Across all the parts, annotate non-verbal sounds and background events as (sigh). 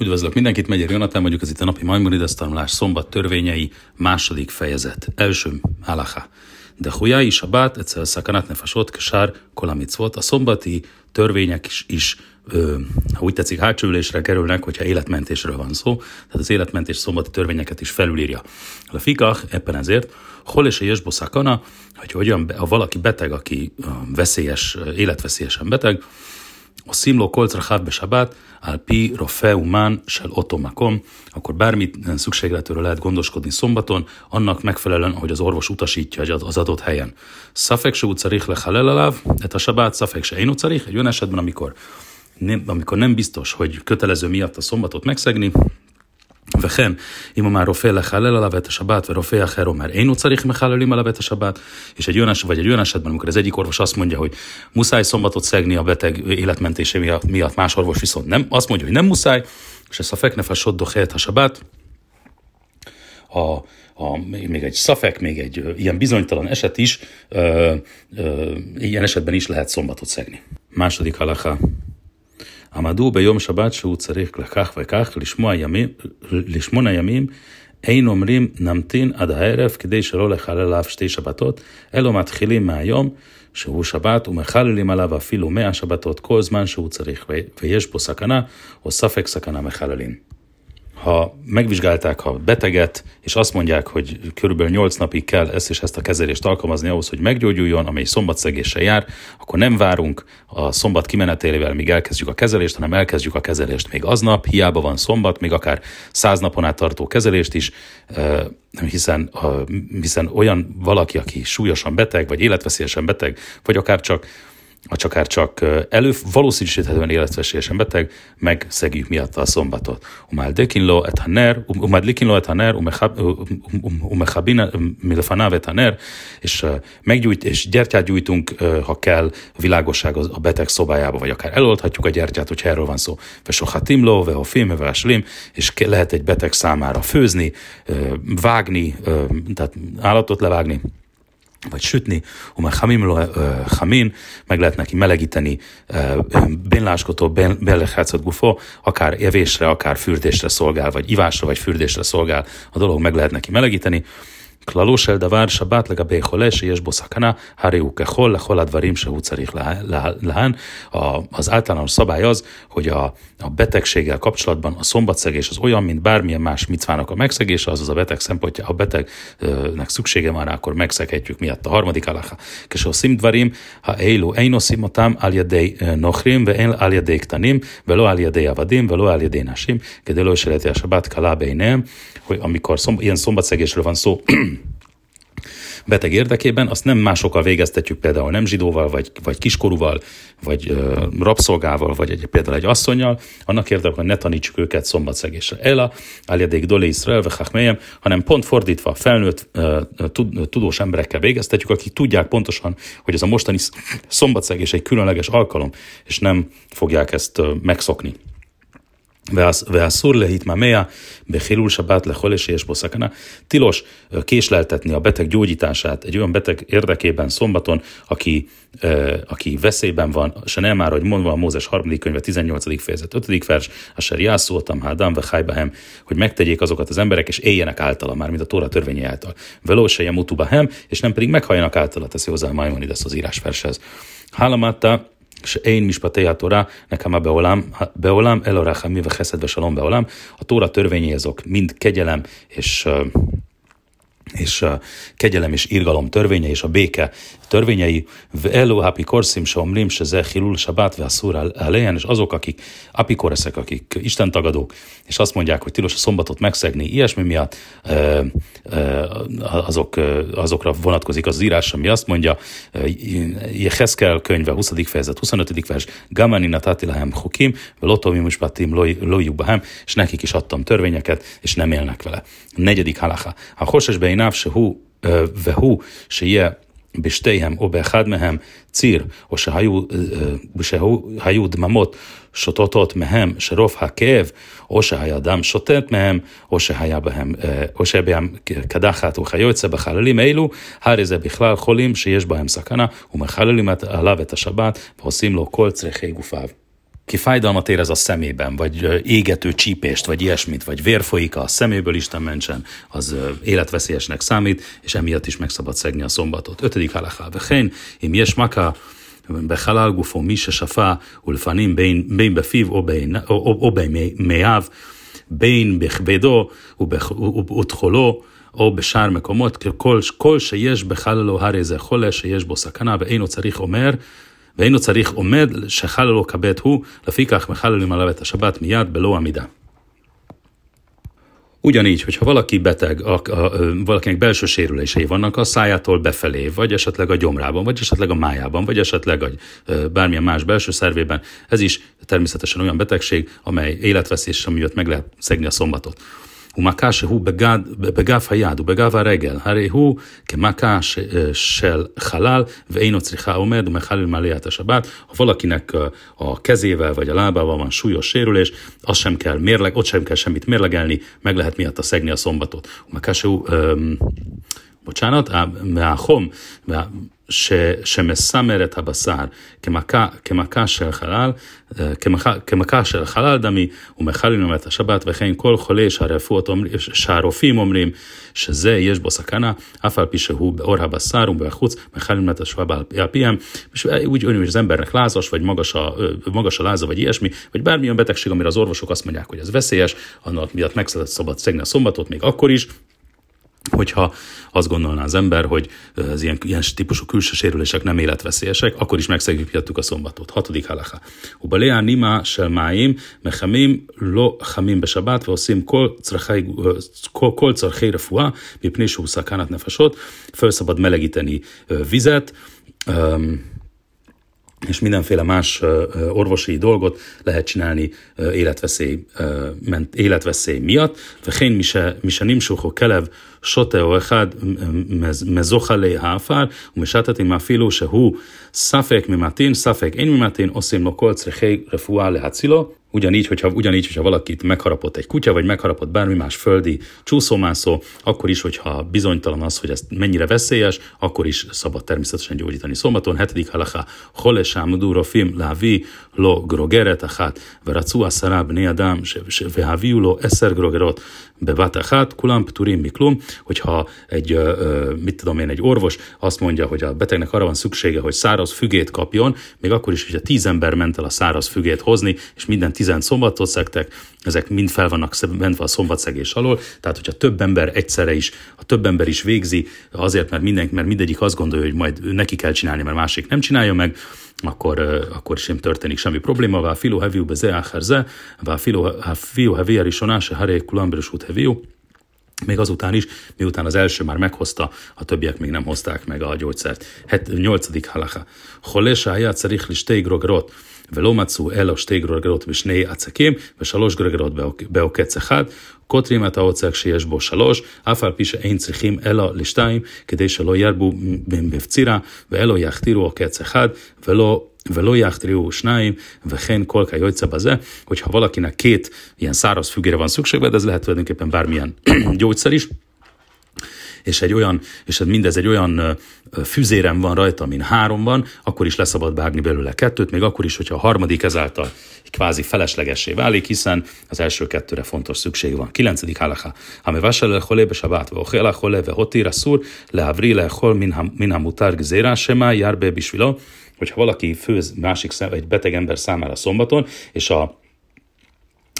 Üdvözlök mindenkit, Megyer Jonatán mondjuk ez itt a napi Maimonides tanulás szombat törvényei, második fejezet, első halacha. De huyai sabát, egyszer szakanát nefasot, kesár, volt. A szombati törvények is, is ö, ha úgy tetszik, hátsülésre kerülnek, hogyha életmentésről van szó, tehát az életmentés szombati törvényeket is felülírja. A fikach ebben ezért, hol és a szakana, hogy olyan, ha valaki beteg, aki veszélyes, életveszélyesen beteg, a szimló kolcra hávbe sabát, al pi rofeumán sel otomakom, akkor bármit szükségletőről lehet gondoskodni szombaton, annak megfelelően, hogy az orvos utasítja az adott helyen. Szafek se ucarich le halelaláv, et a sabát szafek se én ucarich, egy olyan esetben, amikor nem, amikor nem biztos, hogy kötelező miatt a szombatot megszegni, וכן, אם אמר רופא לחלל עליו את השבת ורופא אחר אומר אינו צריך מחללים עליו את השבת, és egy olyan, vagy egy olyan esetben, amikor az egyik orvos azt mondja, hogy muszáj szombatot szegni a beteg életmentése miatt, miatt, más orvos viszont nem, azt mondja, hogy nem muszáj, és ez a feknefes soddó helyet a sabát, a, a, még egy szafek, még egy ilyen bizonytalan eset is, ö, ö, ilyen esetben is lehet szombatot szegni. Második halacha. עמדו ביום שבת שהוא צריך לכך וכך לשמונה ימים, אין אומרים נמתין עד הערב כדי שלא לחלל עליו שתי שבתות, אלא מתחילים מהיום שהוא שבת ומחללים עליו אפילו מאה שבתות כל זמן שהוא צריך, ויש פה סכנה או ספק סכנה מחללים. Ha megvizsgálták a beteget, és azt mondják, hogy körülbelül 8 napig kell ezt és ezt a kezelést alkalmazni ahhoz, hogy meggyógyuljon, amely szombatszegéssel jár, akkor nem várunk a szombat kimenetélével, míg elkezdjük a kezelést, hanem elkezdjük a kezelést még aznap, hiába van szombat, még akár száz napon át tartó kezelést is, hiszen, hiszen olyan valaki, aki súlyosan beteg, vagy életveszélyesen beteg, vagy akár csak a csakár csak elő, valószínűsíthetően életveszélyesen beteg, megszegjük miatt a szombatot. Umál dekinlo et haner, umál dekinlo et haner, umechabina milfanáv et haner, és meggyújt, és gyertyát gyújtunk, ha kell, világosság a beteg szobájába, vagy akár eloldhatjuk a gyertyát, hogyha erről van szó. Vesohatimlo, vehofim, vehaslim, és lehet egy beteg számára főzni, vágni, tehát állatot levágni, vagy sütni, umar hamim hamin, meg lehet neki melegíteni bénláskotó, belechátszat gufó, akár evésre, akár fürdésre szolgál, vagy ivásra, vagy fürdésre szolgál, a dolog meg lehet neki melegíteni. כללו של דבר שבת לגבי חולה שיש בו סכנה, הרי הוא ככל לכל הדברים שהוא צריך להן. Az általános szabály az, hogy a, a betegséggel kapcsolatban a szombatszegés az olyan, mint bármilyen más micvának a megszegése, azaz a beteg szempontja, a betegnek szüksége van rá, akkor megszeghetjük miatt. A harmadik alaha. És a szimdvarim, ha eilu einosim otam al yadei nochrim, ve en al yadei ktanim, velo al yadei avadim, velo al yadei nasim, kedelo is a sabat kalá hogy amikor szomb, ilyen szombatszegésről van szó, (clears throat) beteg érdekében, azt nem másokkal végeztetjük, például nem zsidóval, vagy, vagy kiskorúval, vagy ö, rabszolgával, vagy egy, például egy asszonyjal, annak érdekében, hogy ne tanítsuk őket szombatszegésre. Ela, áljadék dole Israel, hanem pont fordítva felnőtt ö, tud, tudós emberekkel végeztetjük, akik tudják pontosan, hogy ez a mostani szombatszegés egy különleges alkalom, és nem fogják ezt megszokni. ואסור להתממע בחילול שבת לחולה שיש בו סכנה. Tilos késleltetni a beteg gyógyítását egy olyan beteg érdekében szombaton, aki, aki veszélyben van, se nem már, hogy mondva a Mózes 3. könyve 18. fejezet 5. vers, a ser jászoltam hádám ve hájbahem, hogy megtegyék azokat az emberek, és éljenek általa, már mint a Tóra törvénye által. Veló se hem, és nem pedig meghalljanak általa, teszi hozzá a Maimonides az írásvershez. Hálamatta, שאין משפטי התורה nekama beolam, beolam el a rachami vecheszed vesalom beolam. A Tóra törvényei azok mind kegyelem és és a kegyelem és irgalom törvénye és a béke törvényei, elu apikorszim se omlim se zehilul sabát ve elejen, és azok, akik apikoreszek, akik istentagadók, és azt mondják, hogy tilos a szombatot megszegni, ilyesmi miatt azok, azokra vonatkozik az írás, ami azt mondja, Jeheszkel könyve, 20. fejezet, 25. vers, Gamanina tatilahem hukim, velotomi muspatim lojubahem, és nekik is adtam törvényeket, és nem élnek vele. Negyedik halacha. A hoses beinav se hu, vehu, se בשתיהם או באחד מהם ציר, או שהיו, שהיו דממות שוטטות מהם שרוב הכאב, או שהיה דם שוטט מהם, או שהיה בהם, או שהיה בהם קדחת וכיוצא בחללים אלו, הרי זה בכלל חולים שיש בהם סכנה, ומחללים עליו את השבת, ועושים לו כל צרכי גופיו. ki fájdalmat érez a szemében, vagy égető csípést, vagy ilyesmit, vagy vér folyik a szeméből, Isten mentsen, az életveszélyesnek számít, és emiatt is meg szabad szegni a szombatot. Ötödik halachá, vechén, im yes maka, בחלל גופו מי ששפע ולפנים בין, בין בפיו או, בין, או, או, או במימיו, בין בכבדו ובטחולו או בשאר מקומות, כל, כל שיש בחללו הרי זה חולה שיש בו סכנה ואינו צריך אומר ואינו צריך עומד שחללו כבד הוא, לפיכך מחללים עליו את השבת מיד בלא עמידה. Ugyanígy, hogyha valaki beteg, a, a, a, valakinek belső sérülései vannak a szájától befelé, vagy esetleg a gyomrában, vagy esetleg a májában, vagy esetleg a, bármilyen más belső szervében, ez is természetesen olyan betegség, amely életveszés, miatt meg lehet szegni a szombatot. ומכה שהוא בגד, בגב היד ובגב הרגל, הרי הוא כמכה של חלל ואינו צריכה עומד ומחלל מעליית השבת. Ha valakinek a kezével vagy a lábával van súlyos sérülés, az sem kell mérleg, ott sem kell semmit mérlegelni, meg lehet miatta szegni a szombatot. ומכה שהוא, bocsánat, מהחום, שמסמר את הבשר כמכה, כמכה של חלל, כמכה, כמכה של חלל דמי, ומחללים את השבת, וכן כל חולה שהרפואות, שהרופאים אומרים שזה יש bó szakana, אף על פי שהוא באור הבשר ובחוץ, מחללים את השבת על פיהם, úgy, hogy az embernek lázas, vagy magas a, magas a láza, vagy ilyesmi, vagy bármilyen betegség, amire az orvosok azt mondják, hogy ez veszélyes, annak miatt meg szabad szegni a szombatot, még akkor is, hogyha azt gondolná az ember, hogy az ilyen, ilyen típusú külső sérülések nem életveszélyesek, akkor is megszegjük a szombatot. Hatodik halaká. Ubalea nima selmáim, mechamim, lo hamim besabát, vaoszim kol carhei refuá, mipnésú szakánat nefesot, föl szabad melegíteni vizet, um, és mindenféle más orvosi dolgot lehet csinálni életveszély, életveszély miatt. וכן מי שנמשוכו כלב שוטה או אחד מזוחה העפר ומשטתים אפילו שהוא ספק ממתין, ספק אין ממתין, עושים לו כל צריכי רפואה להצילו. Ugyanígy, hogyha, ugyanígy, hogyha valakit megharapott egy kutya, vagy megharapott bármi más földi csúszómászó, akkor is, hogyha bizonytalan az, hogy ez mennyire veszélyes, akkor is szabad természetesen gyógyítani. Szombaton, hetedik halacha, hole sámudú rofim lávi lo grogeret achat, veracua szará bné adam, vehaviu lo eszer grogerot, bevat achat, kulam pturim miklum, hogyha egy, mit tudom én, egy orvos azt mondja, hogy a betegnek arra van szüksége, hogy száraz fügét kapjon, még akkor is, hogyha tíz ember ment el a száraz fügét hozni, és minden 10 szombatot szektek, ezek mind fel vannak mentve a szombatszegés alól, tehát hogyha több ember egyszerre is, ha több ember is végzi, azért, mert, mindenki, mert mindegyik azt gondolja, hogy majd neki kell csinálni, mert másik nem csinálja meg, akkor, akkor sem történik semmi probléma. Vá filó heviu be ze áherze, vá filó heviari sonáse haré kulambres út még azután is, miután az első már meghozta, a többiek még nem hozták meg a gyógyszert. 8. halacha. Holesa aját szerich listéigrogrot. ולא מצאו אלא שתי גרוגרות בשני עצקים ושלוש גרוגרות בעוקץ אחד, כותרים את העוצק שיש בו שלוש, אף על פי שאין צריכים אלא לשתיים, כדי שלא ירבו בפצירה, ואלו יכתירו עוקץ אחד, ולא ולא יכתריו שניים, וכן כל כיוצא בזה, hogyha valakinek két ilyen száraz fügére van szüksége, de ez lehet tulajdonképpen bármilyen gyógyszer és egy olyan, és mindez egy olyan füzérem van rajta, amin három van, akkor is leszabad vágni belőle kettőt, még akkor is, hogyha a harmadik ezáltal kvázi feleslegessé válik, hiszen az első kettőre fontos szükség van. Kilencedik halacha. Ame vasele cholé be sabát, ve ochela cholé, ve hotira szúr, le havri le chol minha mutar gzéra, sema jár be bisvilo, hogyha valaki főz másik egy beteg ember számára szombaton, és a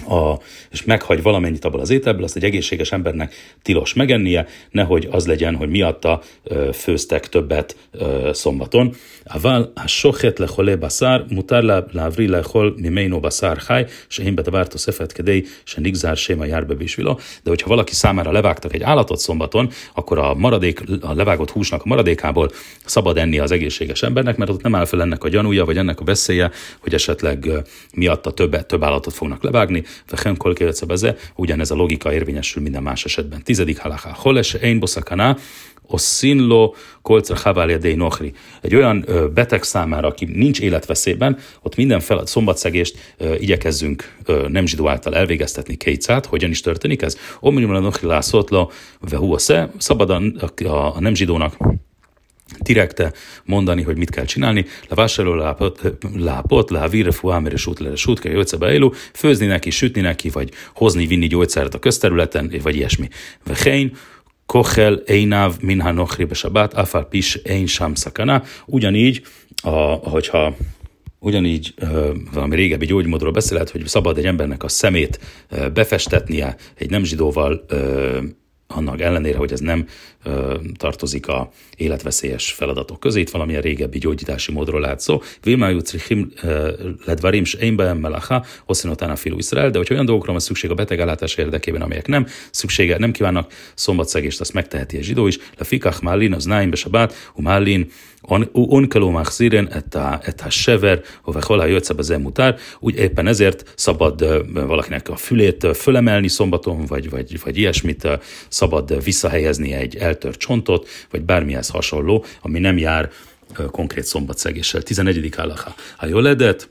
a, és meghagy valamennyit abból az ételből, azt egy egészséges embernek tilos megennie, nehogy az legyen, hogy miatta ö, főztek többet ö, szombaton. Aval a sochet lechole basár, mutar lávri lechol mimeino basár haj, se én betavártó szefet kedély, se nigzár séma jár be De hogyha valaki számára levágtak egy állatot szombaton, akkor a maradék, a levágott húsnak a maradékából szabad enni az egészséges embernek, mert ott nem áll fel ennek a gyanúja, vagy ennek a veszélye, hogy esetleg miatta többet, több állatot fognak levágni, וכן כל כיוצא בזה, ugyanez a logika érvényesül minden más esetben. Tizedik halaká. Holes ein boszakana, oszínló kolcra haválja nohri. Egy olyan ö, beteg számára, aki nincs életveszélyben, ott minden fel, szombatszegést ö, igyekezzünk ö, nem zsidó által elvégeztetni kétszát. Hogyan is történik ez? Omnimra nohri lászotla, ve szabad a, a, a nem zsidónak direkte mondani, hogy mit kell csinálni, levásároló lápot, lápot lehavire fuámere sút le sút kell jöjjtszebe élő, főzni neki, sütni neki, vagy hozni, vinni gyógyszert a közterületen, vagy ilyesmi. Vechein, kochel einav minha nochri besabát, afal pis ein sam szakana. Ugyanígy, a, hogyha Ugyanígy valami régebbi gyógymódról beszélhet, hogy szabad egy embernek a szemét befestetnie egy nem zsidóval annak ellenére, hogy ez nem tartozik a életveszélyes feladatok közé. Itt valamilyen régebbi gyógyítási módról lehet szó. Vilmájú trichim ledvarim énben melacha, a filu Izrael, de hogy olyan dolgokra van szükség a betegellátás érdekében, amelyek nem szüksége, nem kívánnak szombatszegést, azt megteheti a zsidó is. Le fikach málin, az náim besabát, umálin, Onkeló machziren et a sever, hová a jöjtszebb az mutár, úgy éppen ezért szabad valakinek a fülét fölemelni szombaton, vagy, vagy, vagy ilyesmit, szabad visszahelyezni egy eltört csontot, vagy bármihez hasonló, ami nem jár konkrét szombatszegéssel. 11. állaha. Ha jól ledet,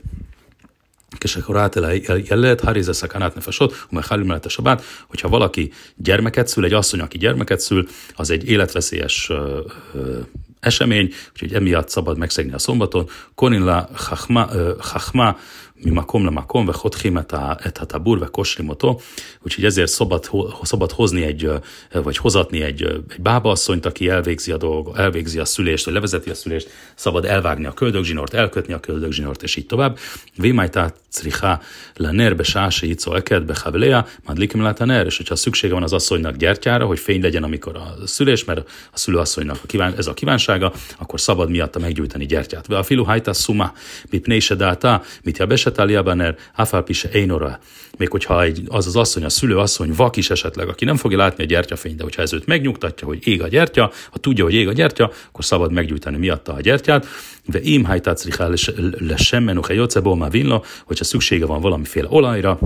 כשקוראת אל הילד, הרי זה סכנת nefesot, ומאכלים lehet a sabát, hogyha valaki gyermeket szül, egy asszony, aki gyermeket szül, az egy életveszélyes ö, ö, esemény, úgyhogy emiatt szabad megszegni a szombaton. Konilla chachma, chachma ממקום למקום וחותכים את, ה, את הטבור וקושרים אותו, úgyhogy ezért szabad, szabad hozni egy, vagy hozatni egy, egy bábaasszonyt, aki elvégzi a dolg, elvégzi a szülést, vagy levezeti a szülést, szabad elvágni a köldögzsinort, elkötni a köldögzsinort, és így tovább. Vémájtá cricha lener be sáse itzo eket be havlea, madlikim a ner, és hogyha szüksége van az asszonynak gyertyára, hogy fény legyen, amikor a szülés, mert a szülőasszonynak a kíván, ez a kívánsága, akkor szabad miatta meggyújtani gyertyát. Ve a filu hajta szuma, mipné se dáta, mit ja Talia Hafal Pise Einora. Még hogyha egy, az az asszony, a szülő asszony vak is esetleg, aki nem fogja látni a gyertyafényt, de hogyha ez őt megnyugtatja, hogy ég a gyertya, ha tudja, hogy ég a gyertya, akkor szabad meggyújtani miatta a gyertyát. De im hajtácrichá le semmen uche jocebo ma vinlo, hogyha szüksége van valamiféle olajra,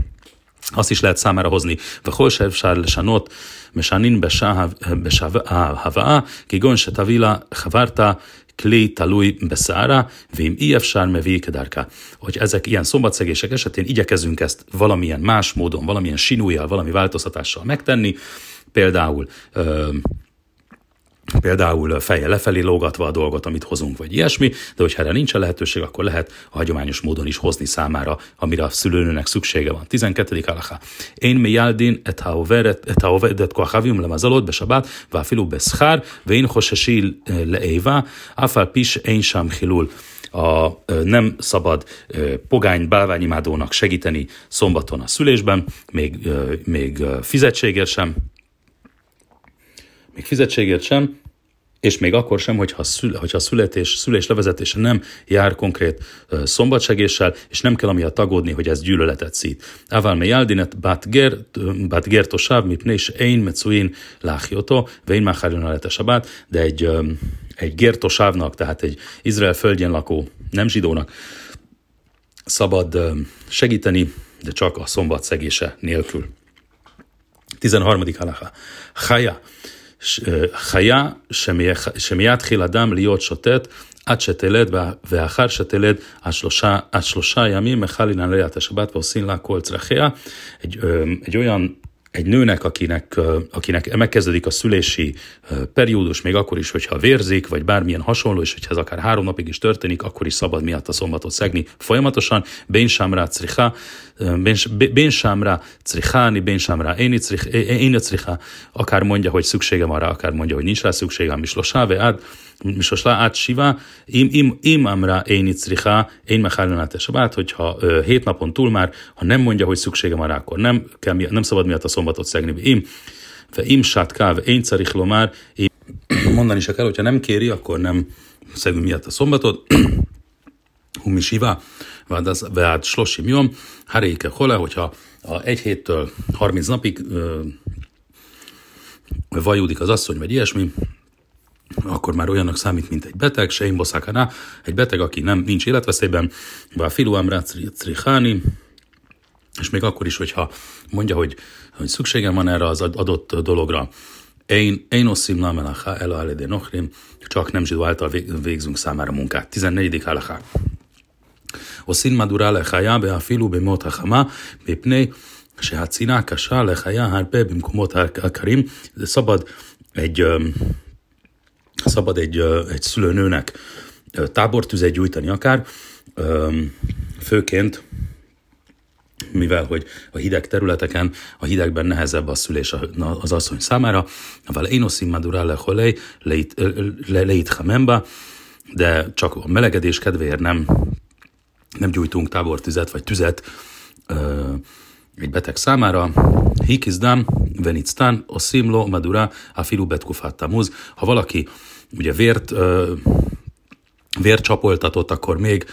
azt is lehet számára hozni. וכל sár לשנות, משנין בשעה הבאה, כגון שתביא havarta, klé talúj beszára, vém iefsár mevé kedárká. Hogy ezek ilyen szombatszegések esetén igyekezünk ezt valamilyen más módon, valamilyen sinújjal, valami változtatással megtenni, például ö, például feje lefelé lógatva a dolgot, amit hozunk, vagy ilyesmi, de hogyha erre nincs lehetőség, akkor lehet a hagyományos módon is hozni számára, amire a szülőnőnek szüksége van. 12. alaha. Én mi jaldin et ha overet koachavim lemazalot besabát, vá filu beszhár, vén hosesil leéva, afal pis én sem hilul a nem szabad pogány bálványimádónak segíteni szombaton a szülésben, még, még fizetségért sem, még fizetségért sem, és még akkor sem, hogyha, szül, hogyha születés, szülés levezetése nem jár konkrét szombatsegéssel, és nem kell amiatt tagódni, hogy ez gyűlöletet szít. Ával me jaldinet bat ger, bat ger tosáv, mipne is ein metzuin láhioto, vein máhárjon a de egy, egy gertosávnak, tehát egy Izrael földjén lakó nem zsidónak szabad segíteni, de csak a szombat szegése nélkül. 13. halacha. Haja. חיה שמייתחיל אדם להיות שוטט עד שתלד ואחר שתלד עד שלושה, עד שלושה ימים מחל עליית השבת ועושים לה כל צרכיה. Olyan egy nőnek, akinek, akinek megkezdődik a szülési periódus, még akkor is, hogyha vérzik, vagy bármilyen hasonló, és hogyha ez akár három napig is történik, akkor is szabad miatt a szombatot szegni folyamatosan. Ben Samra Cricha, Ben Samra Crichani, Ben Samra Én Cricha, akár mondja, hogy szüksége van rá, akár mondja, hogy nincs rá szüksége, Mislosáve, át, Misosla át Siva, im, im, im amra én itt szriha, én mechállanát sabát, hogyha ö, hét napon túl már, ha nem mondja, hogy szüksége van rá, akkor nem, kell, nem szabad miatt a szombatot szegni. Im, ve im sát káv, én szarichló már, én mondani se kell, hogyha nem kéri, akkor nem szegünk miatt a szombatot. (clears throat) Humi Siva, Vád Slosim Jom, Haréke Hole, hogyha a egy héttől 30 napig ö, vajudik az asszony, vagy ilyesmi, akkor már olyannak számít, mint egy beteg, Sheimbo Sakana, egy beteg, aki nem, nincs életveszélyben, vagy Filu Amra Trihani, és még akkor is, hogyha mondja, hogy, hogy szükségem van erre az adott dologra, én, én oszim lamelaha el alede nohrim, csak nem zsidó által végzünk számára munkát. 14. halaká. Oszin madura lechaja be a filu be mota hama, be pnei, se hát színá, kasá lechaja, hát be bimkomot akarim, szabad egy szabad egy, egy szülőnőnek tábortüzet gyújtani akár, főként mivel hogy a hideg területeken, a hidegben nehezebb a szülés az asszony számára, vel énoszim madurale holej leit hamemba, de csak a melegedés kedvéért nem, nem gyújtunk tábortüzet vagy tüzet egy beteg számára. Hikizdám, venictán, a szimlo, madura, a filu betkufáttamuz. Ha valaki ugye vért ö, vércsapoltatott, akkor még,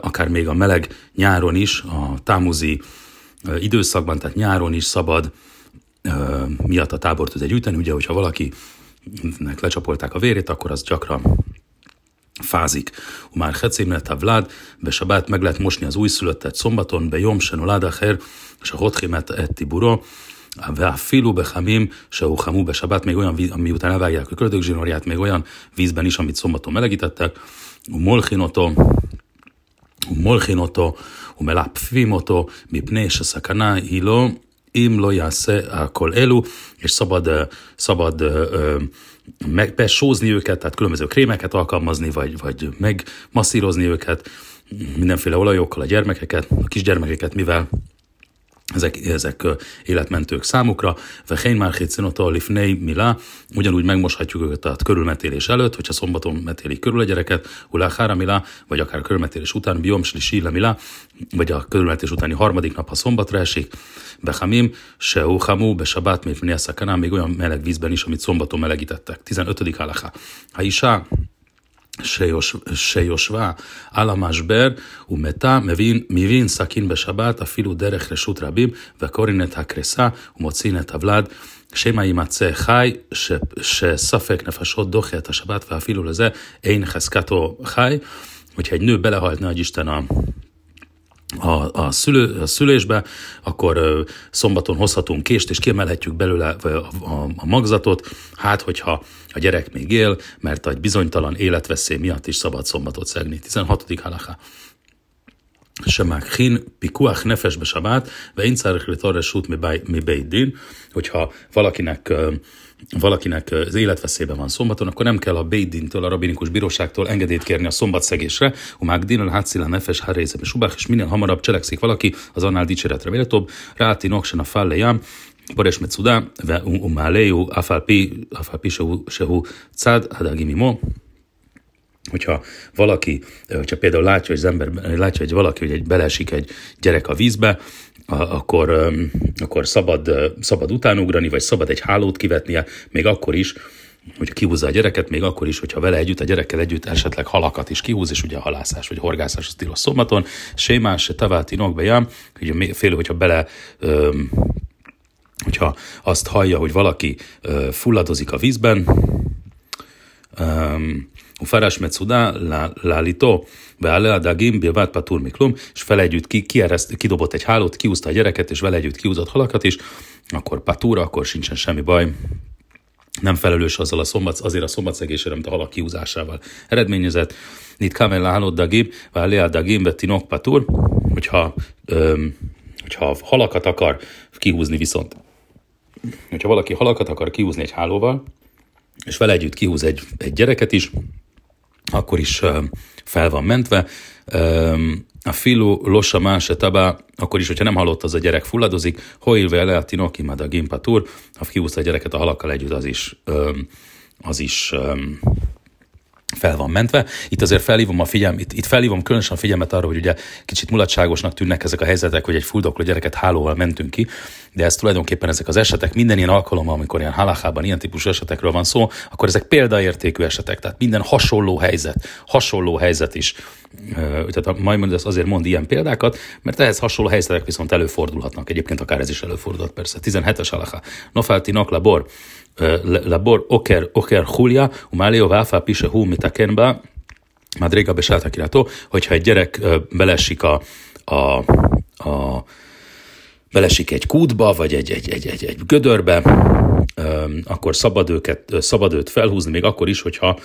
akár még a meleg nyáron is, a támuzi időszakban, tehát nyáron is szabad miatt a tudja gyűjteni. Ugye, hogyha valakinek lecsapolták a vérét, akkor az gyakran פאזיק. ומהלחצי מן הטבלד, בשבת מגלת מושני זויסולת צומבטון ביום שנולד אחר, שחותכים את, את דיבורו. ואפילו בחמים שהוחמו בשבת מגויון, מיותנה ואגיה, כל דג'ינוריית מגויון, ויזבני שם מצומבתו מלגיתתק, ומולכין אותו. ומולכין אותו, ומלפפים אותו, מפני שסכנה היא לא im lo yase a kol elu, és szabad, szabad megbesózni őket, tehát különböző krémeket alkalmazni, vagy, vagy megmasszírozni őket, mindenféle olajokkal a gyermekeket, a kisgyermekeket, mivel ezek, ezek életmentők számukra. Vehén már a lifnei milá, ugyanúgy megmoshatjuk őket a körülmetélés előtt, hogyha szombaton metélik körül a gyereket, uláhára milá, vagy akár körülmetélés után, biom sli milá, vagy a körülmetés utáni harmadik nap, ha szombatra esik, behamim, se hamu, be sabát, még még olyan meleg vízben is, amit szombaton melegítettek. 15. halaká. Ha isá, שיושבה על המשבר ומתה, מבין, מבין סכין בשבת אפילו דרך רשות רבים, וקורין את הקריסה ומוצין את הוולד. שמא יימצא חי, ש, שספק נפשות דוחה את השבת, ואפילו לזה אין חזקתו חי. hogyha egy nő belehalt, nagy Isten a, a, szülő, a szülésbe, akkor ö, szombaton hozhatunk kést, és kiemelhetjük belőle a, a, a magzatot, hát hogyha a gyerek még él, mert egy bizonytalan életveszély miatt is szabad szombatot szegni. 16. halaká. Semákhin, pikuach nefesbe sabát, ve incarech le torres út mi beidin, hogyha valakinek ö, valakinek az életveszélyben van szombaton, akkor nem kell a Bédintől, a rabinikus bíróságtól engedélyt kérni a szombatszegésre. A Magdinel, Hátszilán, Nefes, Hárézem és Subach, és minél hamarabb cselekszik valaki, az annál dicséretre méltóbb. Ráti, Noksen, a Fallejám, Bares Metsudá, Ve Umaleo, Afalpi, Afalpi Sehu, Cád, Hadagimimo, hogyha valaki, hogyha például látja, hogy az ember látja, hogy valaki, hogy egy belesik egy gyerek a vízbe, akkor, akkor szabad, szabad utánugrani, vagy szabad egy hálót kivetnie, még akkor is, hogyha kihúzza a gyereket, még akkor is, hogyha vele együtt, a gyerekkel együtt esetleg halakat is kihúz, és ugye a halászás vagy horgászás az tilos szombaton, sémás, se taváti nokbejám, hogy fél, hogyha bele hogyha azt hallja, hogy valaki fulladozik a vízben, הוא פרש מצודה lállító, beáll a dagim, bilvát patur miklum, és fel együtt ki, kiereszt, kidobott egy hálót, kiúzta a gyereket, és vele együtt kiúzott halakat is, akkor patúra, akkor sincsen semmi baj, nem felelős azzal a szombat, azért a szombatszegésére, amit a halak kiúzásával eredményezett. Itt kamel hálót dagim, vállé a dagim, betinok patur, hogyha, öm, hogyha halakat akar kihúzni viszont hogyha valaki halakat akar kihúzni egy hálóval, és vele együtt kihúz egy, egy gyereket is, akkor is fel van mentve. A filu losa más tabá, akkor is, hogyha nem halott, az a gyerek fulladozik, hoilve le a tinoki a gimpatur, ha kihúzta a gyereket a halakkal együtt, az is, az is fel van mentve. Itt azért felhívom a figyelm, itt, itt felhívom különösen a figyelmet arra, hogy ugye kicsit mulatságosnak tűnnek ezek a helyzetek, hogy egy fuldokló gyereket hálóval mentünk ki, de ez tulajdonképpen ezek az esetek minden ilyen alkalommal, amikor ilyen halachában ilyen típusú esetekről van szó, akkor ezek példaértékű esetek, tehát minden hasonló helyzet, hasonló helyzet is tehát a Maimonides ezt azért mond ilyen példákat, mert ehhez hasonló helyzetek viszont előfordulhatnak. Egyébként akár ez is előfordulhat persze. 17-es alaha. Nofalti nok labor, oker, oker julia, umálio váfá pise hú mitakenba, madréga besáltakirátó, hogyha egy gyerek belesik a, a, a belesik egy kútba, vagy egy, egy, egy, egy, egy gödörbe, akkor szabad, őket, szabad őt felhúzni, még akkor is, hogyha,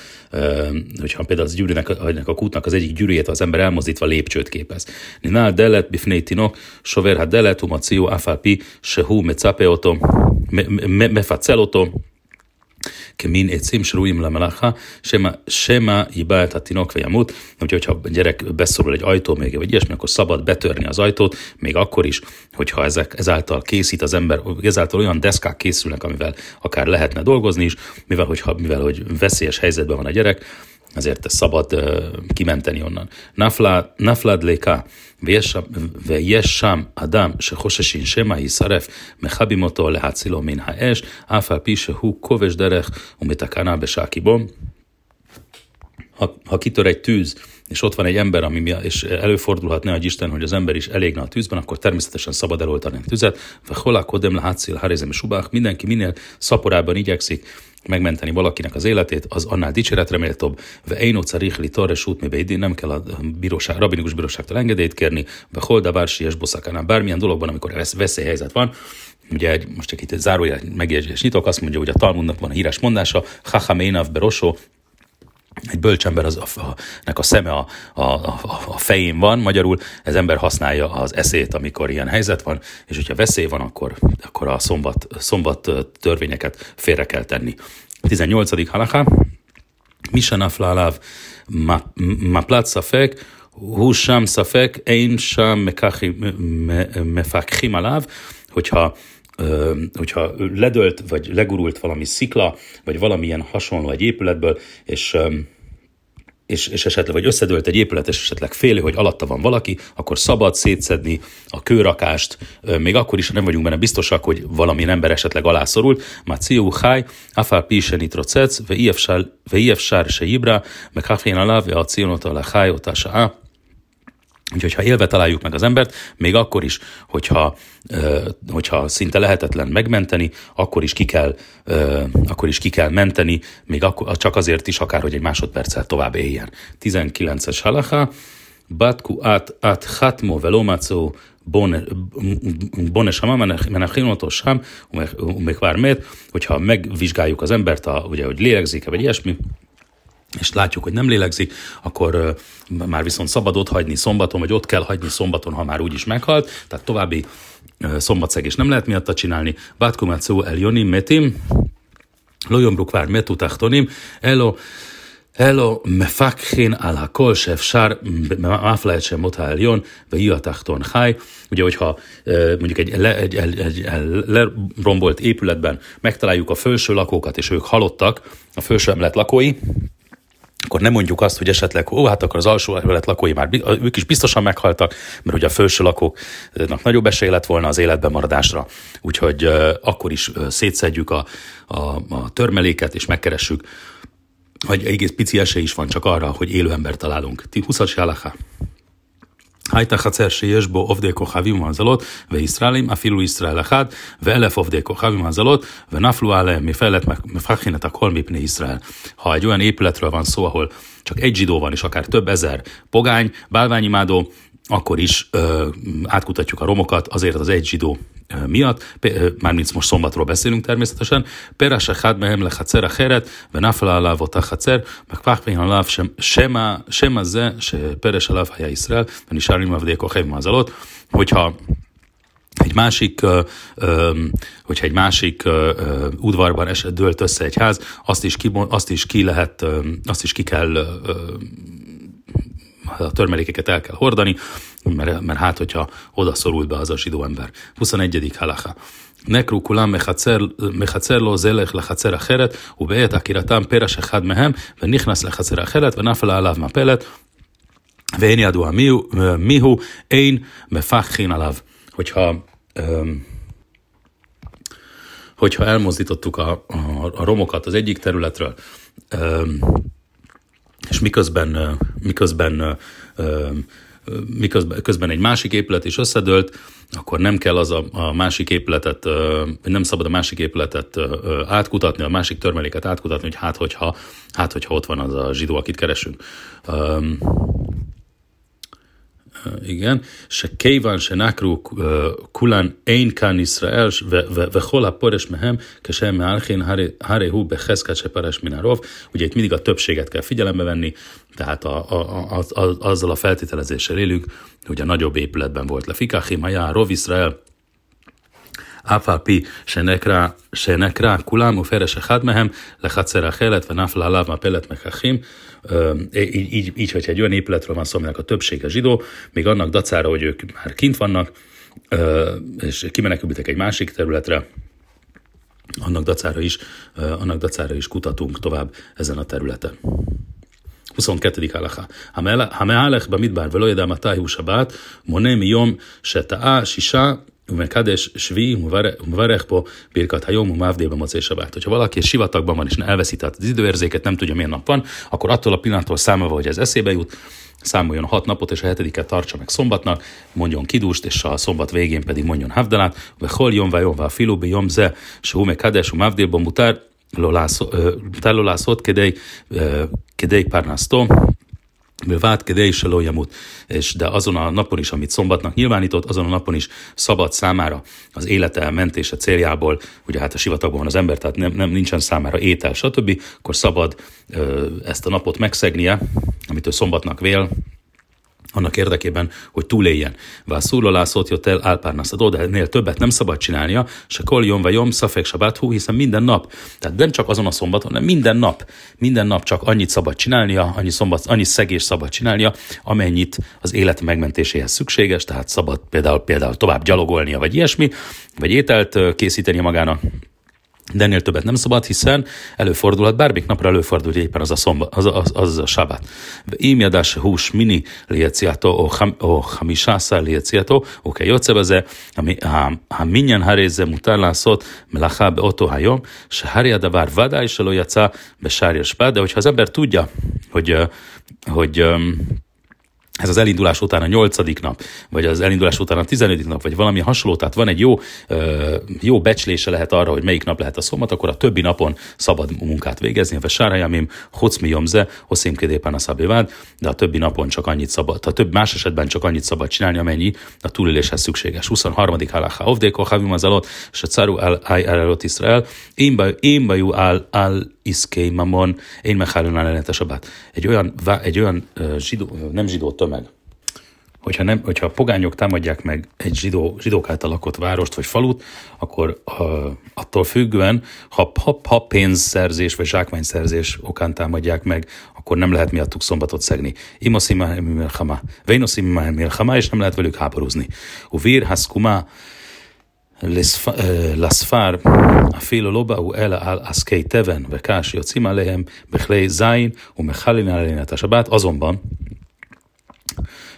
hogyha például az gyűrűnek, a kútnak az egyik gyűrűjét az ember elmozdítva lépcsőt képez. Ninál delet bifnétinok, sover ha delet, humació, afalpi, se hú, me capeoto, me, me, me écim, srújim le melacha, sema, sema ibált a tinok jamut. Úgyhogy, ha a gyerek beszorul egy ajtó még, vagy ilyesmi, akkor szabad betörni az ajtót, még akkor is, hogyha ezek, ezáltal készít az ember, ezáltal olyan deszkák készülnek, amivel akár lehetne dolgozni is, mivel, hogyha, mivel hogy veszélyes helyzetben van a gyerek, ezért ezt szabad uh, kimenteni onnan. Naflad leka, veyesam adam, se hosesin sema hiszaref, mechabimoto leháciló min haes, áfál pise hú koves derech, umitakana besákibom. Ha, ha kitör egy tűz, és ott van egy ember, ami, és előfordulhat, ne adj Isten, hogy az ember is elégne a tűzben, akkor természetesen szabad eloltani a tüzet. Ve holá kodem le hátszil harizem subák, mindenki minél szaporában igyekszik megmenteni valakinek az életét, az annál dicséretre méltóbb. Ve Eino Carihli Torre Sút mi beidén, nem kell a bíróság, rabinikus bíróságtól engedélyt kérni, ve Holda Bársi és Boszakánál, bármilyen dologban, amikor veszélyhelyzet van, Ugye egy, most csak itt egy zárójel megjegyzés nyitok, azt mondja, hogy a Talmudnak van a híres mondása, Hachaménav Berosó, egy bölcsember az a, a, nek a szeme a, a, a, a fején van, magyarul ez ember használja az eszét, amikor ilyen helyzet van, és hogyha veszély van, akkor, akkor a szombat, szombat törvényeket félre kell tenni. 18. halaká, Misha nafláláv ma plát szafek, hu sam szafek, én sam mefakchim aláv, hogyha hogyha ledölt, vagy legurult valami szikla, vagy valamilyen hasonló egy épületből, és és, és esetleg vagy összedőlt egy épület, és esetleg féli, hogy alatta van valaki, akkor szabad szétszedni a kőrakást, még akkor is, ha nem vagyunk benne biztosak, hogy valami ember esetleg alászorult. Már ciú háj, afál pise nitrocec, ve iefsár se ibra, meg hafén alá, ve a cionota le háj, otása Úgyhogy ha élve találjuk meg az embert, még akkor is, hogyha, hogyha szinte lehetetlen megmenteni, akkor is ki kell, akkor is ki kell menteni, még akkor, csak azért is, akár hogy egy másodperccel tovább éljen. 19-es halacha, Batku át, át hatmo velomacó bone sama menachinoto sam, umekvár hogyha megvizsgáljuk az embert, a, ugye, hogy lélegzik-e, vagy ilyesmi, és látjuk, hogy nem lélegzik, akkor már viszont szabad ott hagyni szombaton, vagy ott kell hagyni szombaton, ha már úgyis meghalt, tehát további szombatszegés nem lehet miatta csinálni. Bátkumácó eljonim metim, lojombukvár metutachtonim, elo elo mefakhin al hakol sefsár, máflát sem motá eljön, ve iatachton háj. Ugye, hogyha mondjuk egy, le, egy, egy, egy lerombolt épületben megtaláljuk a felső lakókat, és ők halottak, a felső emlet lakói, akkor nem mondjuk azt, hogy esetleg, ó, hát akkor az alsó emelet lakói már, ők is biztosan meghaltak, mert ugye a felső lakóknak nagyobb esély lett volna az életben maradásra, úgyhogy akkor is szétszedjük a, a, a törmeléket, és megkeressük, hogy egész pici esély is van csak arra, hogy élő ember találunk. 20-as הייתה חצר שיש בו עובדי כוכבים ומזלות, וישראלים אפילו ישראל אחד, ואלף עובדי כוכבים ומזלות, ונפלו עליהם מפלט מפחין את הכל מפני ישראל. Ha egy olyan épületről van szó, ahol csak egy zsidó van, és akár több ezer pogány, bálványimádó, akkor is ö, átkutatjuk a romokat azért az egy zsidó miatt, ö, mármint most szombatról beszélünk természetesen, Perase Hadmehem le Hacera Heret, Venafla Aláv Ota Hacer, meg Pachvén Aláv Sema, Sema Ze, se Peres Aláv Haja Iszrel, Veni Sárim Avdéko Hevmazalot, hogyha egy másik, hogyha egy másik udvarban esett, dőlt össze egy ház, azt is ki, azt is ki lehet, azt is ki kell a törmelékeket el kell hordani, mert, mert hát, hogyha oda szorult be az a zsidó ember. 21. halacha. נקרו כולם מחצר, מחצר לו זלך לחצר אחרת, ובעת עקירתם פרש אחד מהם, ונכנס לחצר אחרת, ונפל עליו מפלת, ואין ידוע מיהו, מיהו אין מפחין עליו. Hogyha, um, hogyha elmozdítottuk a, a, a romokat az egyik területről, um, és miközben, miközben miközben közben egy másik épület is összedőlt, akkor nem kell az a, a másik épületet, nem szabad a másik épületet átkutatni, a másik törmeléket átkutatni, hogy hát hogyha, hát hogyha ott van az a zsidó, akit keresünk igen, שכיוון שנקרו כולן אין כאן ישראל וכל הפורש מהם כשהם מהלכין הרי הוא בחזקת שפרש מן הרוב. Ugye itt mindig a többséget kell figyelembe venni, tehát a, a, a, a, azzal a feltételezéssel élünk, hogy a nagyobb épületben volt le. Fikachim, Hajá, Rov Israel, אף על פי שנקרא, שנקרא כולם ופרש אחד מהם לחצר אחרת ונפל עליו מפלת מככים. Így, így, így, hogyha egy olyan épületről van szó, aminek a többsége zsidó, még annak dacára, hogy ők már kint vannak, és kimenekültek egy másik területre, annak dacára is, annak dacára is kutatunk tovább ezen a területen. 22. halacha. המהלך במדבר ולא ידע מתי הוא שבת, מונה מיום שטעה שישה Umekades, Svi, Umvarech, Po, Birkat Hajom, Umávdé, Bemocé, Sabát. Hogyha valaki egy sivatagban van és elveszített az időérzéket, nem tudja milyen nap van, akkor attól a pillanattól számolva, hogy ez eszébe jut, számoljon a hat napot, és a hetediket tartsa meg szombatnak, mondjon kidust, és a szombat végén pedig mondjon havdalát, vagy hol jön, vagy jön, vagy filubi, jön, ze, se ume kades, um avdil, bomutár, lolászot, kedej, kedej párnásztó, vált kedei se és de azon a napon is, amit szombatnak nyilvánított, azon a napon is szabad számára az élete mentése céljából, ugye hát a sivatagban van az ember, tehát nem, nem nincsen számára étel, stb., akkor szabad ö, ezt a napot megszegnie, amit ő szombatnak vél, annak érdekében, hogy túléljen. Vászúrla lászót jött el álpárnászadó, de ennél többet nem szabad csinálnia, se kol jom vagy jom, szafek hú, hiszen minden nap, tehát nem csak azon a szombaton, hanem minden nap, minden nap csak annyit szabad csinálnia, annyi, szombat, annyi szegés szabad csinálnia, amennyit az élet megmentéséhez szükséges, tehát szabad például, például tovább gyalogolnia, vagy ilyesmi, vagy ételt készíteni magának, de ennél többet nem szabad, hiszen előfordulhat, bármik napra előfordul, éppen az a, szomba, az, az, az a sábát. Ímjadás hús mini lieciato, o hamisásza lieciato, oké, jocebeze, ha minyan haréze mutár lászot, melachá be otto hajom, se harja davár vadá is elójacá, be sárjas de hogyha az ember tudja, hogy, hogy ez az elindulás után a nyolcadik nap, vagy az elindulás után a tizenötödik nap, vagy valami hasonló, tehát van egy jó, jó becslése lehet arra, hogy melyik nap lehet a szombat, akkor a többi napon szabad munkát végezni, vagy sárajamim, hocmi jomze, hosszim kédépen a szabévád, de a többi napon csak annyit szabad, a több más esetben csak annyit szabad csinálni, amennyi a túléléshez szükséges. 23. halacha ovdéko, havim az alott, és a caru al al Israel, én bajú al al iszké mamon, én meghálulnál a sabát. Egy olyan, egy olyan zsidó, nem zsidó tömeg, hogyha, nem, hogyha a pogányok támadják meg egy zsidó, zsidók által lakott várost vagy falut, akkor uh, attól függően, ha, ha, ha pénzszerzés vagy zsákmányszerzés okán támadják meg, akkor nem lehet miattuk szombatot szegni. Imoszima milchama, vejnoszima milchama, és nem lehet velük háborúzni. Uvir haszkuma לספר, אפילו לא באו אלא על עסקי תבן וקש יוצאים עליהם בכלי זין ומחלין עליהם את השבת, azonban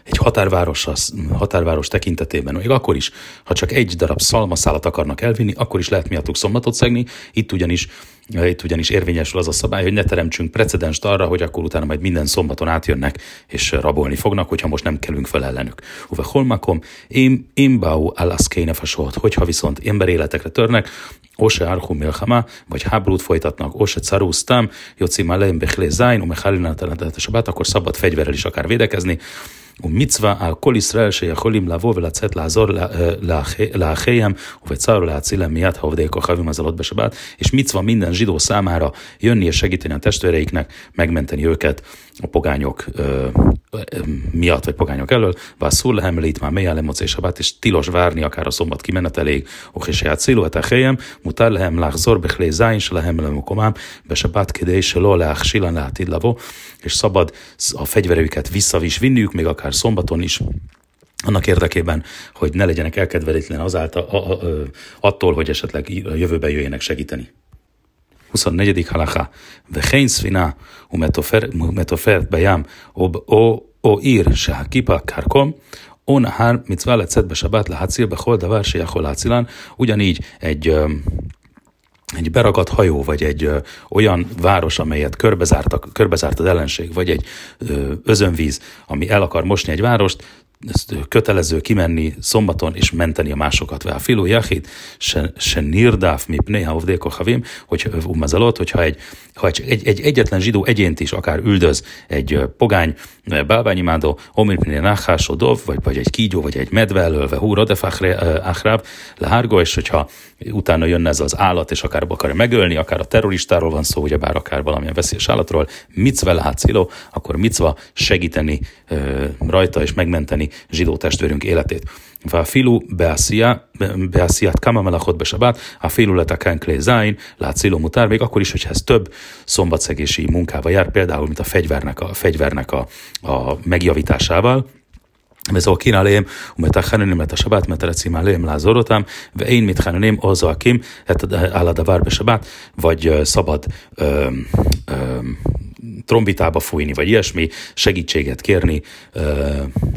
egy határváros, határváros tekintetében, még akkor is, ha csak egy darab szalmaszálat akarnak elvinni, akkor is lehet miattuk szombatot szegni, itt ugyanis itt ugyanis érvényesül az a szabály, hogy ne teremtsünk precedenst arra, hogy akkor utána majd minden szombaton átjönnek és rabolni fognak, hogyha most nem kelünk fel ellenük. Uve holmakom, én, én bau alaszkéne fasolt, hogyha viszont emberéletekre törnek, Ose Archu Milchama, vagy háborút folytatnak, Ose Carusztam, Joci Malem Bechle Zain, Umechalina Sabát, akkor szabad fegyverrel is akár védekezni, ומצווה על כל ישראל שיכולים לבוא ולצאת לעזור לאחיהם ובצער להציל להם miatt, ha a kochavim az alatt besebát, és micva minden zsidó számára jönni és segíteni a testvéreiknek, megmenteni őket a pogányok ö, ö, miatt, vagy pogányok elől, vászul lehem itt már melyen lemoc és sabát, és tilos várni akár a szombat kimeneteléig, ok és ját szélu, a helyem, mutár lehem láchzor, bechlé záin, se lehem lemokomám, besebát kedé, se lo leach silan lavó, és szabad a fegyverőket visszavis vinniük, még akár szombaton is, annak érdekében, hogy ne legyenek elkedvelítlen azáltal, attól, hogy esetleg jövőben jöjjenek segíteni. 24. halacha, וכן ספינה ומתופרת בים או, או, או עיר שהכיפה כרקום, או נהר מצווה לצאת בשבת להציל בכל דבר שיכול להצילן, ugyanígy egy egy beragadt hajó, vagy egy ö, olyan város, amelyet körbezártak, körbezárt az ellenség, vagy egy ö, özönvíz, ami el akar mosni egy várost, ezt kötelező kimenni szombaton és menteni a másokat. a filó jachid, se, se nirdáf mi pnéha ovdéko havim, hogy umazalot, hogyha egy, ha egy, egy, egy, egyetlen zsidó egyént is akár üldöz egy pogány bálványimádó, omir pnéha nachásó dov, vagy, vagy egy kígyó, vagy egy medve elölve, hú, rodefachre achráb, lehárgo, és hogyha utána jönne ez az állat, és akár akarja megölni, akár a terroristáról van szó, bár akár valamilyen veszélyes állatról, micve lehet akkor micva segíteni rajta és megmenteni menteni zsidó testvérünk életét. A filu beásziát kama melachot besabát, a filu leteken klé záin, látsziló mutár, még akkor is, hogyha ez több szombatszegési munkával jár, például, mint a fegyvernek a, fegyvernek a, a megjavításával, וזו קין עליהם ומתחננים את השבת, מתרצים עליהם לעזור אותם, ואין מתחננים או זועקים על הדבר בשבת, vagy szabad ö, ö, trombitába fújni, vagy ilyesmi, segítséget kérni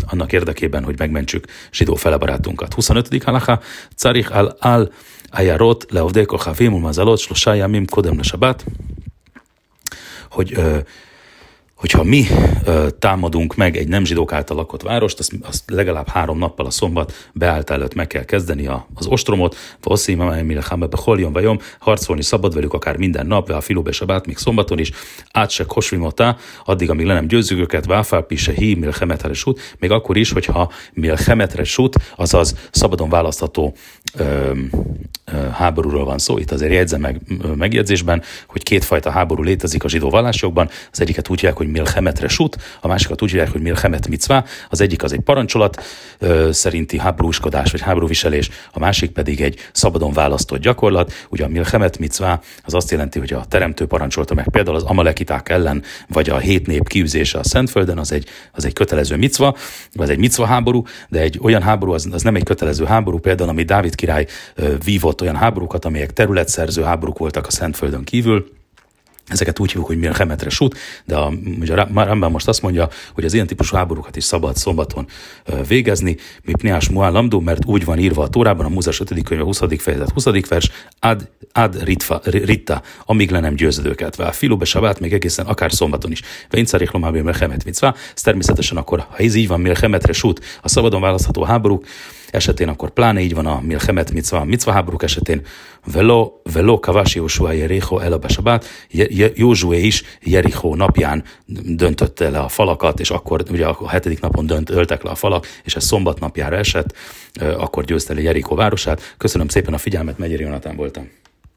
annak érdekében, hogy megmentsük zsidó felebarátunkat. 25. halacha, Carich al-al, ajarot Leovdeko, Havim, Mazalot, Slosá, Yamim, Kodem, Lesabat, hogy hogyha mi ö, támadunk meg egy nem zsidók által lakott várost, azt, azt legalább három nappal a szombat beállt előtt meg kell kezdeni a, az ostromot, harcolni szabad velük akár minden nap, a filóbe sabát, még szombaton is, át se kosvimotá, addig, amíg le nem győzzük őket, váfál pise hi milchemetre sút, még akkor is, hogyha milchemetre sút, azaz szabadon választható ö, háborúról van szó. Itt azért jegyzem meg megjegyzésben, hogy kétfajta háború létezik a zsidó vallásokban. Az egyiket úgy hívják, hogy milchemetre sut, a másikat úgy hívják, hogy milchemet micvá. Az egyik az egy parancsolat szerinti háborúskodás vagy háborúviselés, a másik pedig egy szabadon választott gyakorlat. Ugye a milchemet micvá az azt jelenti, hogy a teremtő parancsolta meg például az amalekiták ellen, vagy a hét nép kiűzése a Szentföldön, az egy, az egy kötelező micva, vagy egy micva háború, de egy olyan háború, az, az nem egy kötelező háború, például, ami Dávid király vívott olyan háborúkat, amelyek területszerző háborúk voltak a Szentföldön kívül, Ezeket úgy hívjuk, hogy Milchemetre sút, de a, ugye a Rambam most azt mondja, hogy az ilyen típusú háborúkat is szabad szombaton végezni, mi Pneás Muállamdó, mert úgy van írva a Tórában, a Múzes 5. könyve 20. fejezet 20. vers, ad, ad ritfa, ritta, amíg le nem győzöd őket. Vá, filóbe sabát még egészen akár szombaton is. Vénycarik lomábé mitzvá, ez természetesen akkor, ha ez így van, Milchemetre sút, a szabadon választható háborúk, esetén akkor pláne így van a Milchemet Mitzvah, Mitzvah háborúk esetén, velo, velo kavás Józsuá Jericho el a Besabát, Józsué is Jericho napján döntötte le a falakat, és akkor ugye a hetedik napon dönt, öltek le a falak, és ez szombat napjára esett, akkor győzte le Jericho városát. Köszönöm szépen a figyelmet, Megyeri Jonatán voltam.